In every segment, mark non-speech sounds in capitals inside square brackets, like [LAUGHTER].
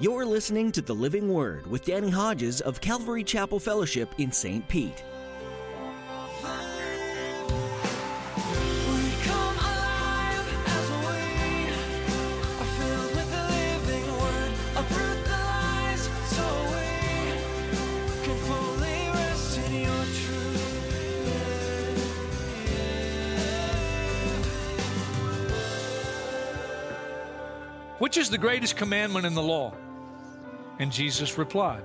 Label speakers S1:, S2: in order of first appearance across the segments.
S1: You're listening to The Living Word with Danny Hodges of Calvary Chapel Fellowship in St. Pete.
S2: We come alive as we are filled with the living word. Uproot the lies so we can fully rest in your truth.
S3: Which is the greatest commandment in the law? And Jesus replied,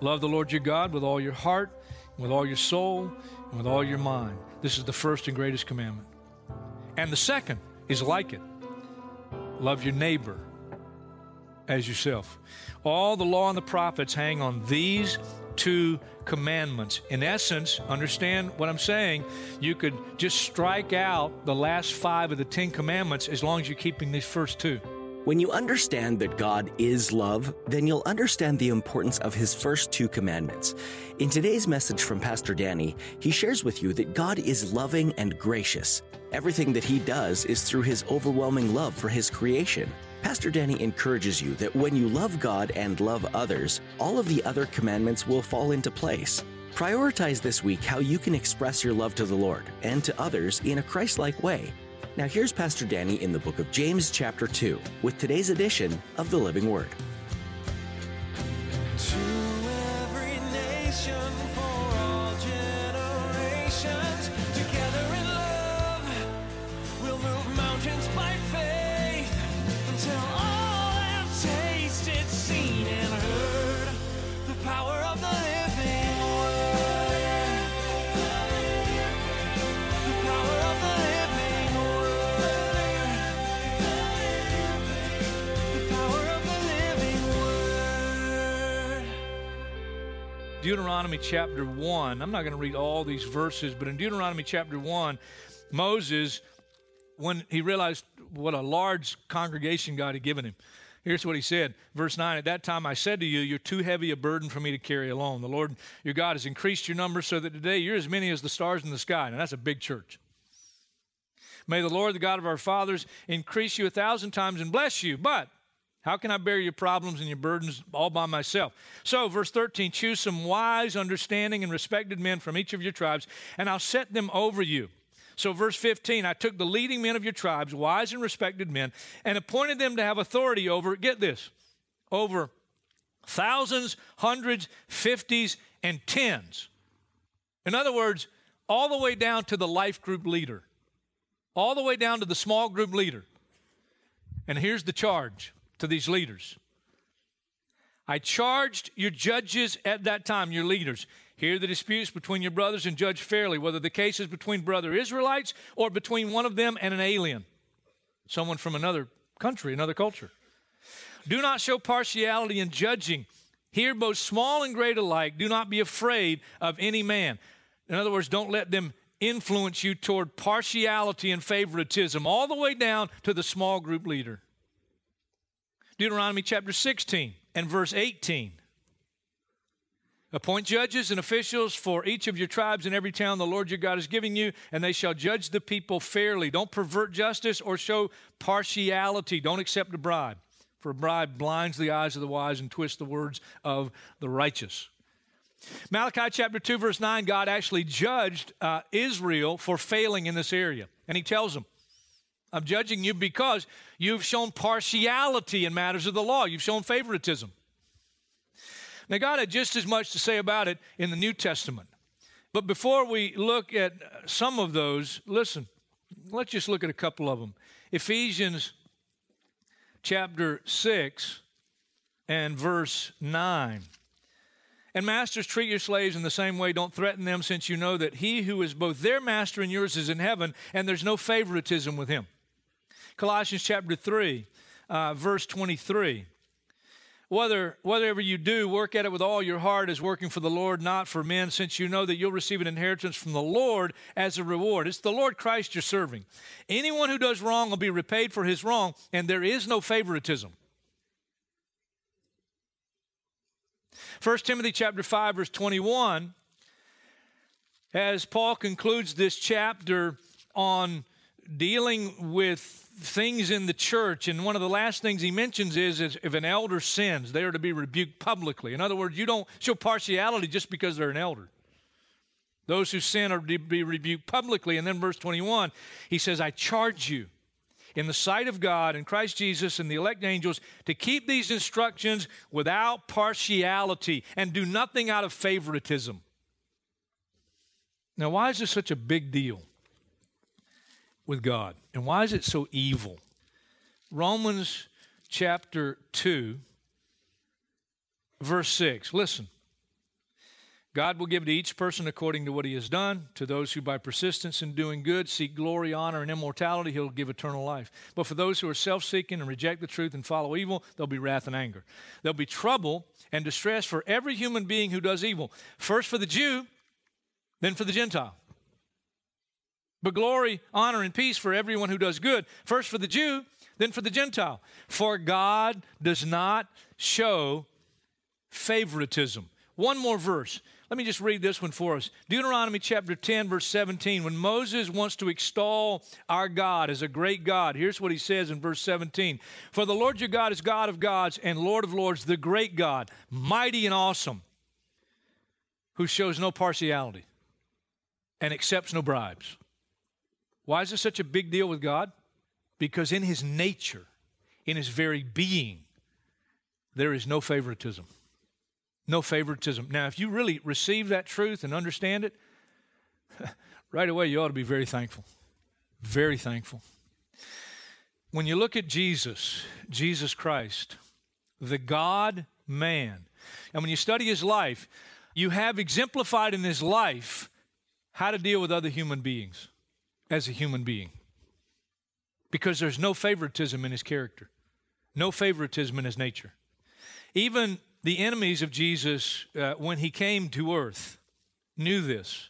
S3: Love the Lord your God with all your heart, with all your soul, and with all your mind. This is the first and greatest commandment. And the second is like it love your neighbor as yourself. All the law and the prophets hang on these two commandments. In essence, understand what I'm saying, you could just strike out the last five of the Ten Commandments as long as you're keeping these first two.
S1: When you understand that God is love, then you'll understand the importance of his first two commandments. In today's message from Pastor Danny, he shares with you that God is loving and gracious. Everything that he does is through his overwhelming love for his creation. Pastor Danny encourages you that when you love God and love others, all of the other commandments will fall into place. Prioritize this week how you can express your love to the Lord and to others in a Christ like way. Now, here's Pastor Danny in the book of James, chapter 2, with today's edition of the Living Word.
S2: To every nation for all generations,
S3: Deuteronomy chapter 1. I'm not going to read all these verses, but in Deuteronomy chapter 1, Moses, when he realized what a large congregation God had given him, here's what he said. Verse 9 At that time I said to you, You're too heavy a burden for me to carry alone. The Lord your God has increased your number so that today you're as many as the stars in the sky. Now that's a big church. May the Lord, the God of our fathers, increase you a thousand times and bless you. But how can I bear your problems and your burdens all by myself? So, verse 13 choose some wise, understanding, and respected men from each of your tribes, and I'll set them over you. So, verse 15 I took the leading men of your tribes, wise and respected men, and appointed them to have authority over, get this, over thousands, hundreds, fifties, and tens. In other words, all the way down to the life group leader, all the way down to the small group leader. And here's the charge to these leaders. I charged your judges at that time, your leaders. Hear the disputes between your brothers and judge fairly, whether the case is between brother Israelites or between one of them and an alien, someone from another country, another culture. Do not show partiality in judging. Hear both small and great alike. Do not be afraid of any man. In other words, don't let them influence you toward partiality and favoritism, all the way down to the small group leader. Deuteronomy chapter 16 and verse 18. Appoint judges and officials for each of your tribes in every town the Lord your God is giving you, and they shall judge the people fairly. Don't pervert justice or show partiality. Don't accept a bribe, for a bribe blinds the eyes of the wise and twists the words of the righteous. Malachi chapter 2, verse 9, God actually judged uh, Israel for failing in this area. And he tells them, I'm judging you because you've shown partiality in matters of the law. You've shown favoritism. Now, God had just as much to say about it in the New Testament. But before we look at some of those, listen, let's just look at a couple of them. Ephesians chapter 6 and verse 9. And masters, treat your slaves in the same way. Don't threaten them, since you know that he who is both their master and yours is in heaven, and there's no favoritism with him. Colossians chapter 3, uh, verse 23. Whether, whatever you do, work at it with all your heart as working for the Lord, not for men, since you know that you'll receive an inheritance from the Lord as a reward. It's the Lord Christ you're serving. Anyone who does wrong will be repaid for his wrong, and there is no favoritism. 1 Timothy chapter 5 verse 21 as Paul concludes this chapter on dealing with things in the church, and one of the last things he mentions is, is if an elder sins, they are to be rebuked publicly. In other words, you don't show partiality just because they're an elder. Those who sin are to be rebuked publicly. And then verse 21, he says, I charge you in the sight of God and Christ Jesus and the elect angels to keep these instructions without partiality and do nothing out of favoritism. Now, why is this such a big deal with God? And why is it so evil? Romans chapter 2, verse 6. Listen. God will give to each person according to what he has done. To those who by persistence in doing good seek glory, honor, and immortality, he'll give eternal life. But for those who are self seeking and reject the truth and follow evil, there'll be wrath and anger. There'll be trouble and distress for every human being who does evil. First for the Jew, then for the Gentile. But glory, honor, and peace for everyone who does good. First for the Jew, then for the Gentile. For God does not show favoritism. One more verse. Let me just read this one for us. Deuteronomy chapter 10, verse 17. When Moses wants to extol our God as a great God, here's what he says in verse 17 For the Lord your God is God of gods and Lord of lords, the great God, mighty and awesome, who shows no partiality and accepts no bribes. Why is this such a big deal with God? Because in his nature, in his very being, there is no favoritism. No favoritism. Now, if you really receive that truth and understand it, [LAUGHS] right away you ought to be very thankful. Very thankful. When you look at Jesus, Jesus Christ, the God man, and when you study his life, you have exemplified in his life how to deal with other human beings as a human being. Because there's no favoritism in his character, no favoritism in his nature. Even the enemies of Jesus, uh, when he came to earth, knew this.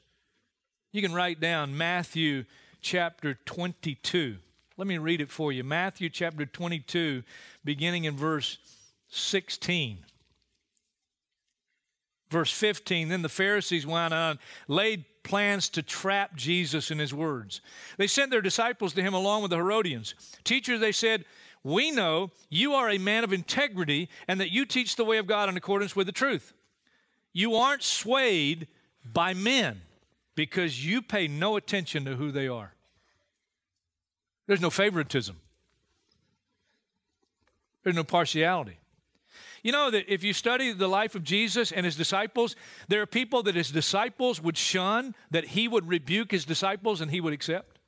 S3: You can write down Matthew chapter 22. Let me read it for you. Matthew chapter 22, beginning in verse 16. Verse 15 Then the Pharisees went on, laid plans to trap Jesus in his words. They sent their disciples to him along with the Herodians. Teacher, they said, we know you are a man of integrity and that you teach the way of God in accordance with the truth. You aren't swayed by men because you pay no attention to who they are. There's no favoritism, there's no partiality. You know that if you study the life of Jesus and his disciples, there are people that his disciples would shun, that he would rebuke his disciples and he would accept.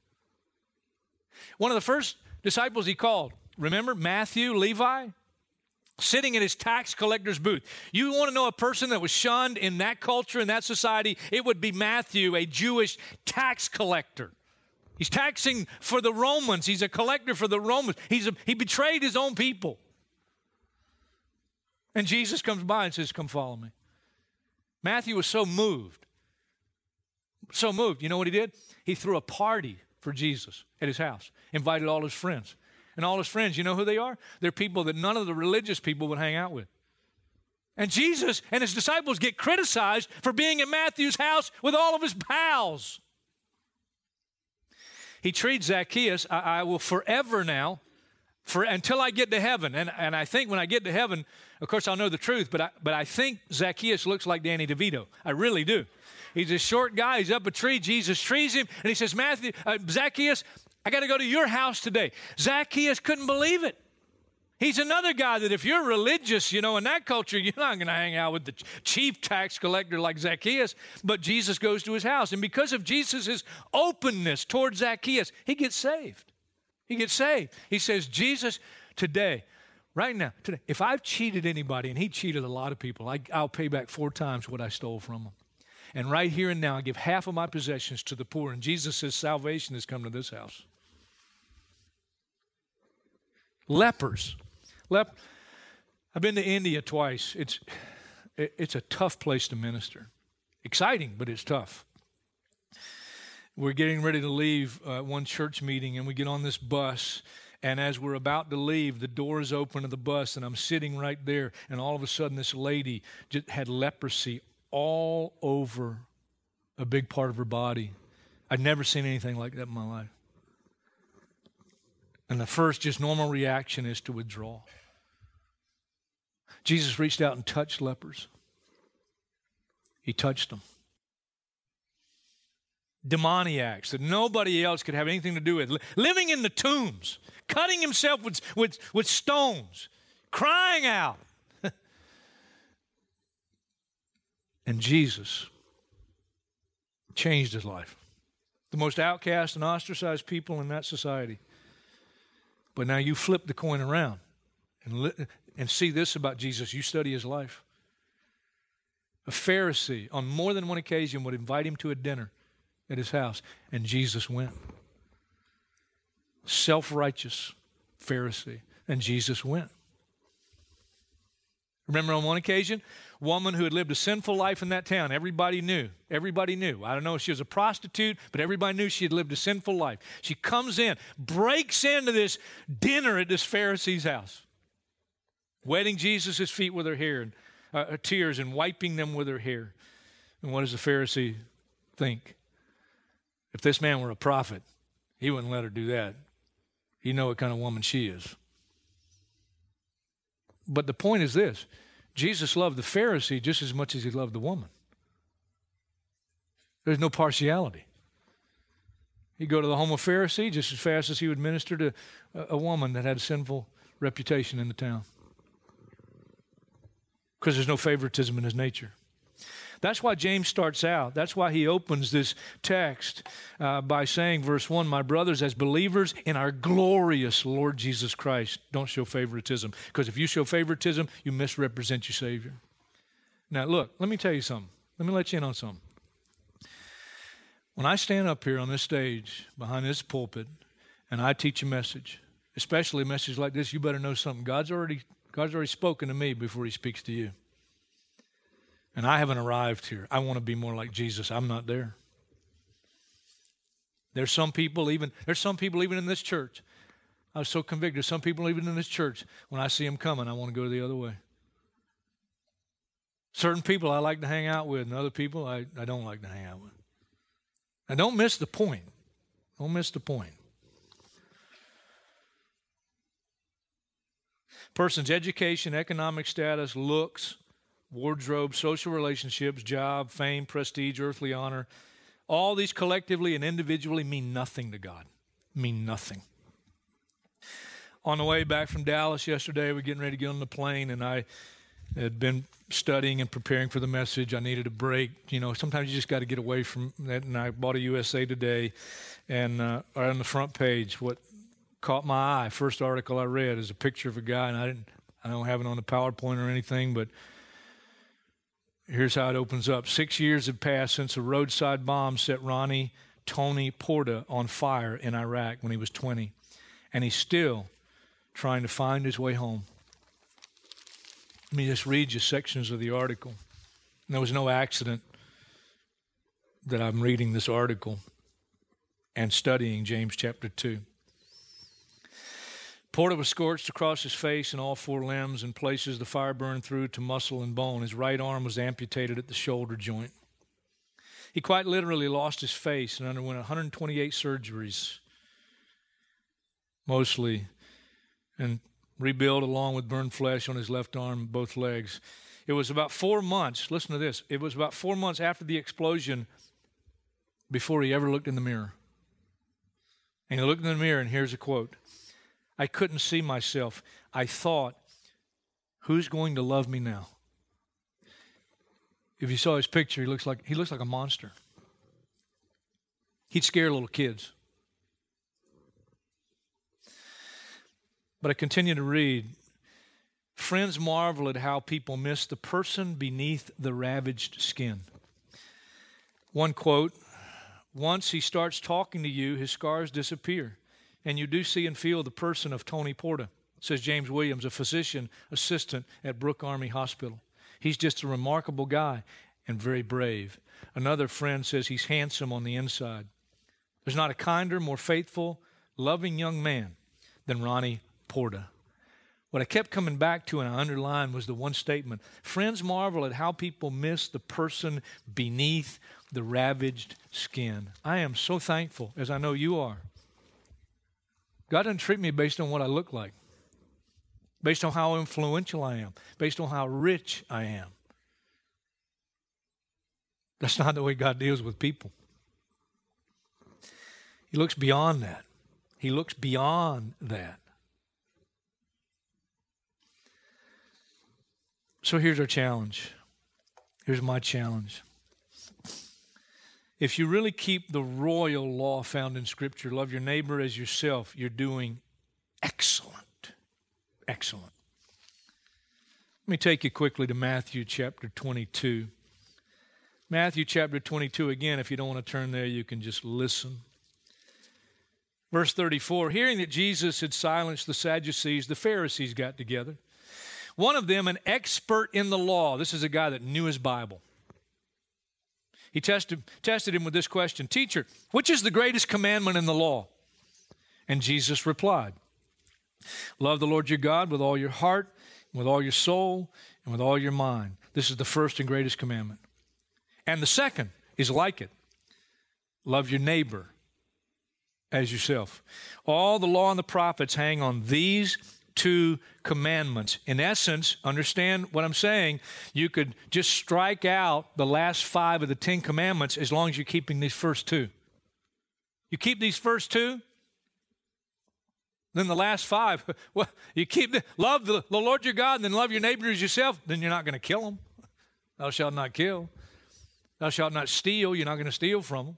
S3: One of the first disciples he called Remember Matthew, Levi? Sitting in his tax collector's booth. You want to know a person that was shunned in that culture, in that society? It would be Matthew, a Jewish tax collector. He's taxing for the Romans. He's a collector for the Romans. He's a, he betrayed his own people. And Jesus comes by and says, Come follow me. Matthew was so moved. So moved. You know what he did? He threw a party for Jesus at his house, invited all his friends and all his friends. You know who they are? They're people that none of the religious people would hang out with. And Jesus and his disciples get criticized for being at Matthew's house with all of his pals. He treats Zacchaeus, I, I will forever now, for until I get to heaven. And, and I think when I get to heaven, of course, I'll know the truth, but I, but I think Zacchaeus looks like Danny DeVito. I really do. He's a short guy. He's up a tree. Jesus trees him, and he says, Matthew, uh, Zacchaeus, I got to go to your house today. Zacchaeus couldn't believe it. He's another guy that if you're religious, you know, in that culture, you're not going to hang out with the chief tax collector like Zacchaeus. But Jesus goes to his house. And because of Jesus' openness towards Zacchaeus, he gets saved. He gets saved. He says, Jesus, today, right now, today, if I've cheated anybody, and he cheated a lot of people, I, will pay back four times what I stole from them. And right here and now, I give half of my possessions to the poor. And Jesus says, salvation has come to this house lepers. Lep- I've been to India twice. It's, it's a tough place to minister. Exciting, but it's tough. We're getting ready to leave uh, one church meeting, and we get on this bus. And as we're about to leave, the doors open of the bus, and I'm sitting right there. And all of a sudden, this lady just had leprosy all over a big part of her body. I'd never seen anything like that in my life. And the first, just normal reaction, is to withdraw. Jesus reached out and touched lepers, he touched them. Demoniacs that nobody else could have anything to do with, living in the tombs, cutting himself with, with, with stones, crying out. [LAUGHS] and Jesus changed his life. The most outcast and ostracized people in that society. But now you flip the coin around and, li- and see this about Jesus. You study his life. A Pharisee, on more than one occasion, would invite him to a dinner at his house, and Jesus went. Self righteous Pharisee, and Jesus went. Remember on one occasion, woman who had lived a sinful life in that town. Everybody knew. Everybody knew. I don't know if she was a prostitute, but everybody knew she had lived a sinful life. She comes in, breaks into this dinner at this Pharisee's house, wetting Jesus' feet with her hair and uh, tears and wiping them with her hair. And what does the Pharisee think? If this man were a prophet, he wouldn't let her do that. He know what kind of woman she is. But the point is this Jesus loved the Pharisee just as much as he loved the woman. There's no partiality. He'd go to the home of Pharisee just as fast as he would minister to a woman that had a sinful reputation in the town. Because there's no favoritism in his nature. That's why James starts out. That's why he opens this text uh, by saying, verse 1 My brothers, as believers in our glorious Lord Jesus Christ, don't show favoritism. Because if you show favoritism, you misrepresent your Savior. Now, look, let me tell you something. Let me let you in on something. When I stand up here on this stage behind this pulpit and I teach a message, especially a message like this, you better know something. God's already, God's already spoken to me before He speaks to you. And I haven't arrived here. I want to be more like Jesus. I'm not there. There's some people even there's some people even in this church. I was so convicted. Some people even in this church, when I see them coming, I want to go the other way. Certain people I like to hang out with, and other people I, I don't like to hang out with. Now don't miss the point. Don't miss the point. Person's education, economic status, looks, wardrobe, social relationships, job, fame, prestige, earthly honor, all these collectively and individually mean nothing to God. Mean nothing. On the way back from Dallas yesterday, we were getting ready to get on the plane, and I had been studying and preparing for the message. I needed a break. You know, sometimes you just got to get away from that. And I bought a USA Today, and uh, on the front page, what caught my eye, first article I read, is a picture of a guy, and I didn't, I don't have it on the PowerPoint or anything, but Here's how it opens up. Six years have passed since a roadside bomb set Ronnie Tony Porta on fire in Iraq when he was 20. And he's still trying to find his way home. Let me just read you sections of the article. And there was no accident that I'm reading this article and studying James chapter 2. Porta was scorched across his face and all four limbs, and places the fire burned through to muscle and bone. His right arm was amputated at the shoulder joint. He quite literally lost his face and underwent 128 surgeries, mostly, and rebuilt along with burned flesh on his left arm both legs. It was about four months, listen to this, it was about four months after the explosion before he ever looked in the mirror. And he looked in the mirror, and here's a quote I couldn't see myself. I thought, who's going to love me now? If you saw his picture, he looks like he looks like a monster. He'd scare little kids. But I continue to read. Friends marvel at how people miss the person beneath the ravaged skin. One quote Once he starts talking to you, his scars disappear and you do see and feel the person of Tony Porta, says James Williams, a physician assistant at Brooke Army Hospital. He's just a remarkable guy and very brave. Another friend says he's handsome on the inside. There's not a kinder, more faithful, loving young man than Ronnie Porta. What I kept coming back to and I underlined was the one statement Friends marvel at how people miss the person beneath the ravaged skin. I am so thankful, as I know you are, God doesn't treat me based on what I look like, based on how influential I am, based on how rich I am. That's not the way God deals with people. He looks beyond that. He looks beyond that. So here's our challenge. Here's my challenge. If you really keep the royal law found in Scripture, love your neighbor as yourself, you're doing excellent. Excellent. Let me take you quickly to Matthew chapter 22. Matthew chapter 22, again, if you don't want to turn there, you can just listen. Verse 34 Hearing that Jesus had silenced the Sadducees, the Pharisees got together. One of them, an expert in the law, this is a guy that knew his Bible. He tested, tested him with this question Teacher, which is the greatest commandment in the law? And Jesus replied, Love the Lord your God with all your heart, with all your soul, and with all your mind. This is the first and greatest commandment. And the second is like it love your neighbor as yourself. All the law and the prophets hang on these two commandments. In essence, understand what I'm saying. You could just strike out the last five of the Ten Commandments as long as you're keeping these first two. You keep these first two, then the last five, [LAUGHS] well, you keep the, love the, the Lord your God and then love your neighbor as yourself, then you're not going to kill them. Thou shalt not kill. Thou shalt not steal. You're not going to steal from them.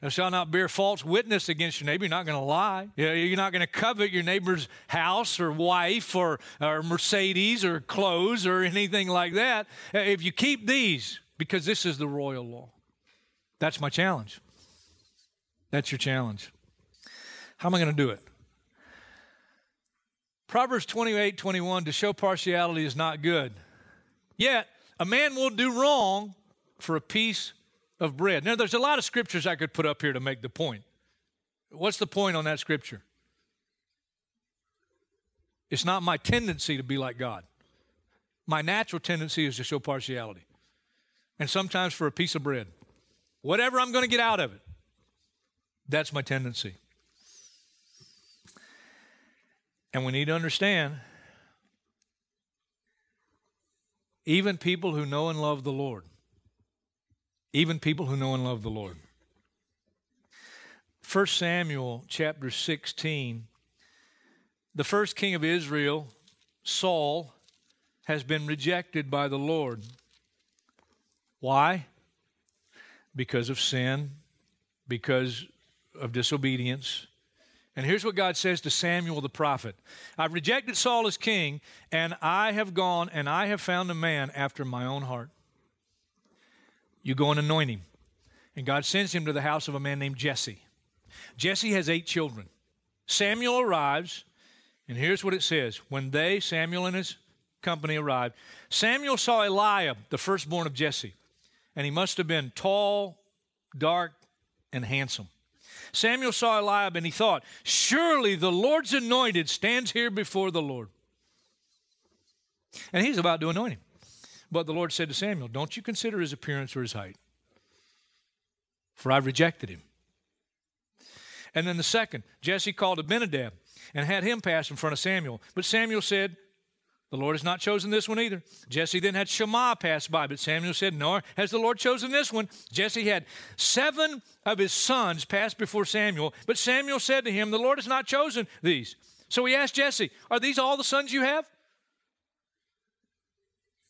S3: Thou shalt not bear false witness against your neighbor. You're not going to lie. You're not going to covet your neighbor's house or wife or, or Mercedes or clothes or anything like that. Uh, if you keep these, because this is the royal law, that's my challenge. That's your challenge. How am I going to do it? Proverbs 28 21 to show partiality is not good. Yet, a man will do wrong for a piece of bread. Now, there's a lot of scriptures I could put up here to make the point. What's the point on that scripture? It's not my tendency to be like God. My natural tendency is to show partiality. And sometimes for a piece of bread. Whatever I'm going to get out of it. That's my tendency. And we need to understand even people who know and love the Lord even people who know and love the Lord. 1 Samuel chapter 16, the first king of Israel, Saul, has been rejected by the Lord. Why? Because of sin, because of disobedience. And here's what God says to Samuel the prophet I've rejected Saul as king, and I have gone and I have found a man after my own heart you go and anoint him. And God sends him to the house of a man named Jesse. Jesse has eight children. Samuel arrives, and here's what it says When they, Samuel and his company, arrived, Samuel saw Eliab, the firstborn of Jesse, and he must have been tall, dark, and handsome. Samuel saw Eliab and he thought, Surely the Lord's anointed stands here before the Lord. And he's about to anoint him. But the Lord said to Samuel, Don't you consider his appearance or his height, for I've rejected him. And then the second, Jesse called Abinadab and had him pass in front of Samuel. But Samuel said, The Lord has not chosen this one either. Jesse then had Shammah pass by, but Samuel said, Nor has the Lord chosen this one. Jesse had seven of his sons pass before Samuel, but Samuel said to him, The Lord has not chosen these. So he asked Jesse, Are these all the sons you have?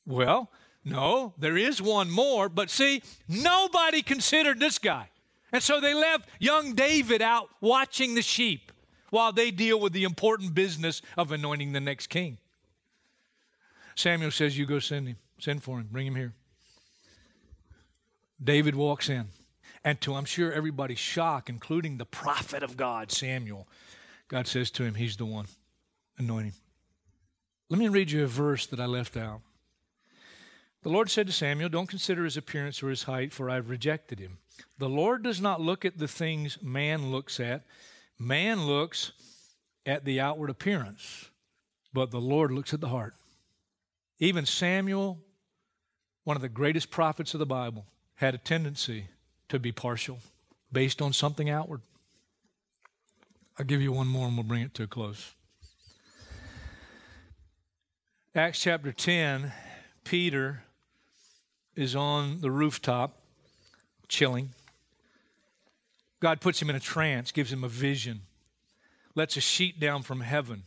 S3: Well, no, there is one more, but see, nobody considered this guy. And so they left young David out watching the sheep while they deal with the important business of anointing the next king. Samuel says, You go send him, send for him, bring him here. David walks in, and to I'm sure everybody's shock, including the prophet of God, Samuel, God says to him, He's the one. Anoint him. Let me read you a verse that I left out. The Lord said to Samuel, Don't consider his appearance or his height, for I've rejected him. The Lord does not look at the things man looks at. Man looks at the outward appearance, but the Lord looks at the heart. Even Samuel, one of the greatest prophets of the Bible, had a tendency to be partial based on something outward. I'll give you one more and we'll bring it to a close. Acts chapter 10, Peter is on the rooftop chilling. God puts him in a trance, gives him a vision, lets a sheet down from heaven.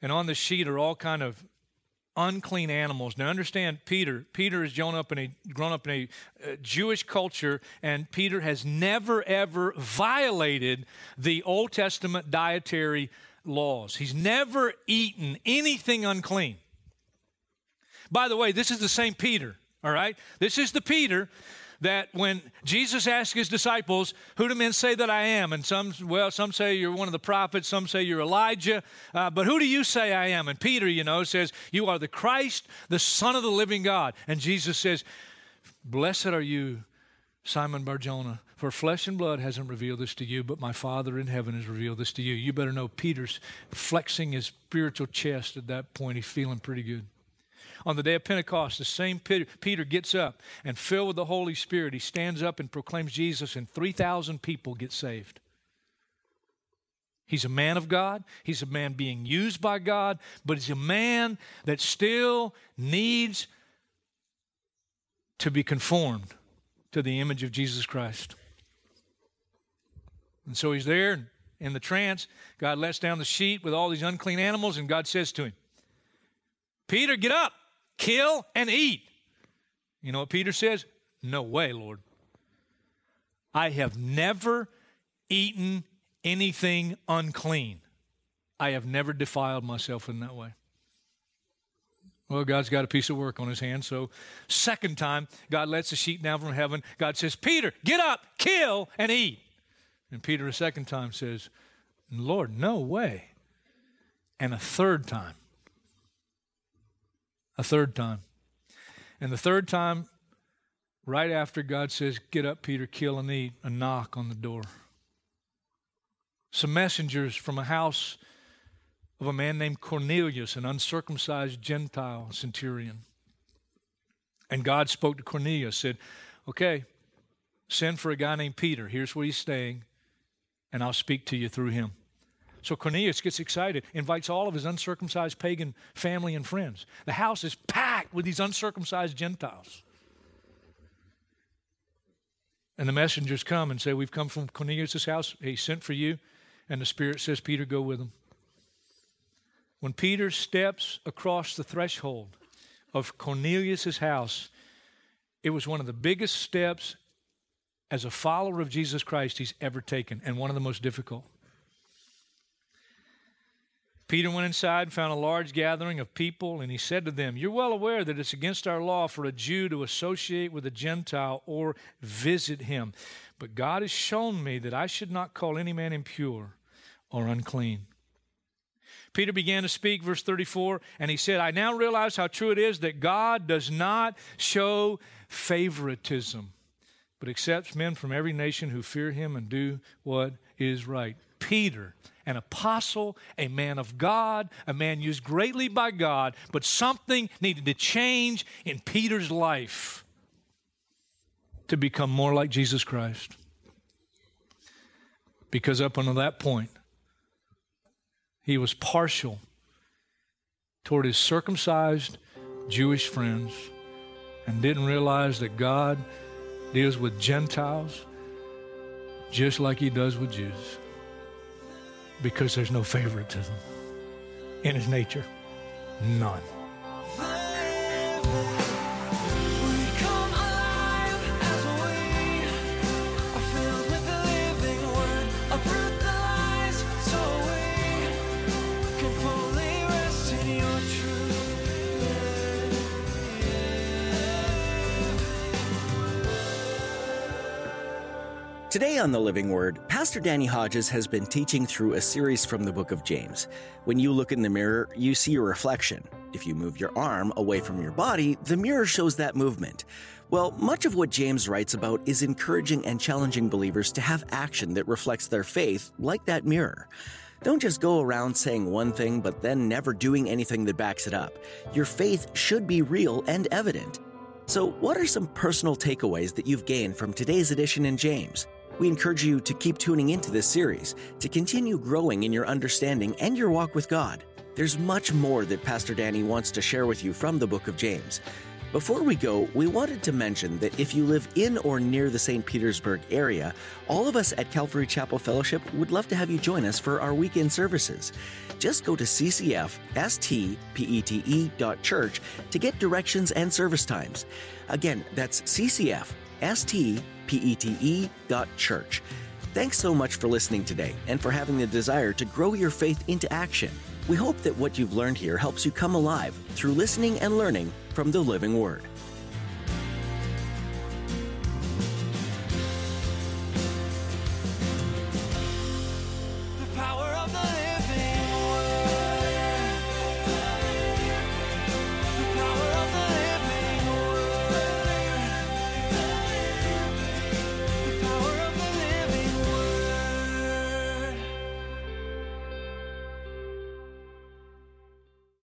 S3: And on the sheet are all kind of unclean animals. Now understand, Peter. Peter has grown up in a grown up in a uh, Jewish culture, and Peter has never ever violated the Old Testament dietary laws. He's never eaten anything unclean. By the way, this is the same Peter. All right, this is the Peter that when Jesus asked his disciples, Who do men say that I am? And some, well, some say you're one of the prophets, some say you're Elijah, uh, but who do you say I am? And Peter, you know, says, You are the Christ, the Son of the living God. And Jesus says, Blessed are you, Simon Barjona, for flesh and blood hasn't revealed this to you, but my Father in heaven has revealed this to you. You better know Peter's flexing his spiritual chest at that point. He's feeling pretty good on the day of Pentecost, the same Peter, Peter gets up and filled with the Holy Spirit, he stands up and proclaims Jesus, and 3,000 people get saved. He's a man of God. He's a man being used by God, but he's a man that still needs to be conformed to the image of Jesus Christ. And so he's there in the trance. God lets down the sheet with all these unclean animals, and God says to him, Peter, get up kill, and eat. You know what Peter says? No way, Lord. I have never eaten anything unclean. I have never defiled myself in that way. Well, God's got a piece of work on his hands. So, second time, God lets the sheep down from heaven. God says, Peter, get up, kill, and eat. And Peter, a second time, says, Lord, no way. And a third time, a third time. And the third time, right after God says, Get up, Peter, kill and eat, a knock on the door. Some messengers from a house of a man named Cornelius, an uncircumcised Gentile centurion. And God spoke to Cornelius, said, Okay, send for a guy named Peter. Here's where he's staying, and I'll speak to you through him. So Cornelius gets excited, invites all of his uncircumcised pagan family and friends. The house is packed with these uncircumcised Gentiles. And the messengers come and say, We've come from Cornelius' house. He sent for you. And the Spirit says, Peter, go with him. When Peter steps across the threshold of Cornelius' house, it was one of the biggest steps as a follower of Jesus Christ he's ever taken, and one of the most difficult. Peter went inside and found a large gathering of people, and he said to them, You're well aware that it's against our law for a Jew to associate with a Gentile or visit him. But God has shown me that I should not call any man impure or unclean. Peter began to speak, verse 34, and he said, I now realize how true it is that God does not show favoritism, but accepts men from every nation who fear him and do what is right. Peter an apostle, a man of God, a man used greatly by God, but something needed to change in Peter's life to become more like Jesus Christ. Because up until that point, he was partial toward his circumcised Jewish friends and didn't realize that God deals with Gentiles just like he does with Jews because there's no favoritism in his nature. None.
S1: Today on The Living Word, Pastor Danny Hodges has been teaching through a series from the book of James. When you look in the mirror, you see a reflection. If you move your arm away from your body, the mirror shows that movement. Well, much of what James writes about is encouraging and challenging believers to have action that reflects their faith, like that mirror. Don't just go around saying one thing but then never doing anything that backs it up. Your faith should be real and evident. So, what are some personal takeaways that you've gained from today's edition in James? We encourage you to keep tuning into this series to continue growing in your understanding and your walk with God. There's much more that Pastor Danny wants to share with you from the book of James. Before we go, we wanted to mention that if you live in or near the St. Petersburg area, all of us at Calvary Chapel Fellowship would love to have you join us for our weekend services. Just go to ccfstpete.church to get directions and service times. Again, that's ccfstpete.church. Thanks so much for listening today and for having the desire to grow your faith into action. We hope that what you've learned here helps you come alive through listening and learning from
S2: the living word.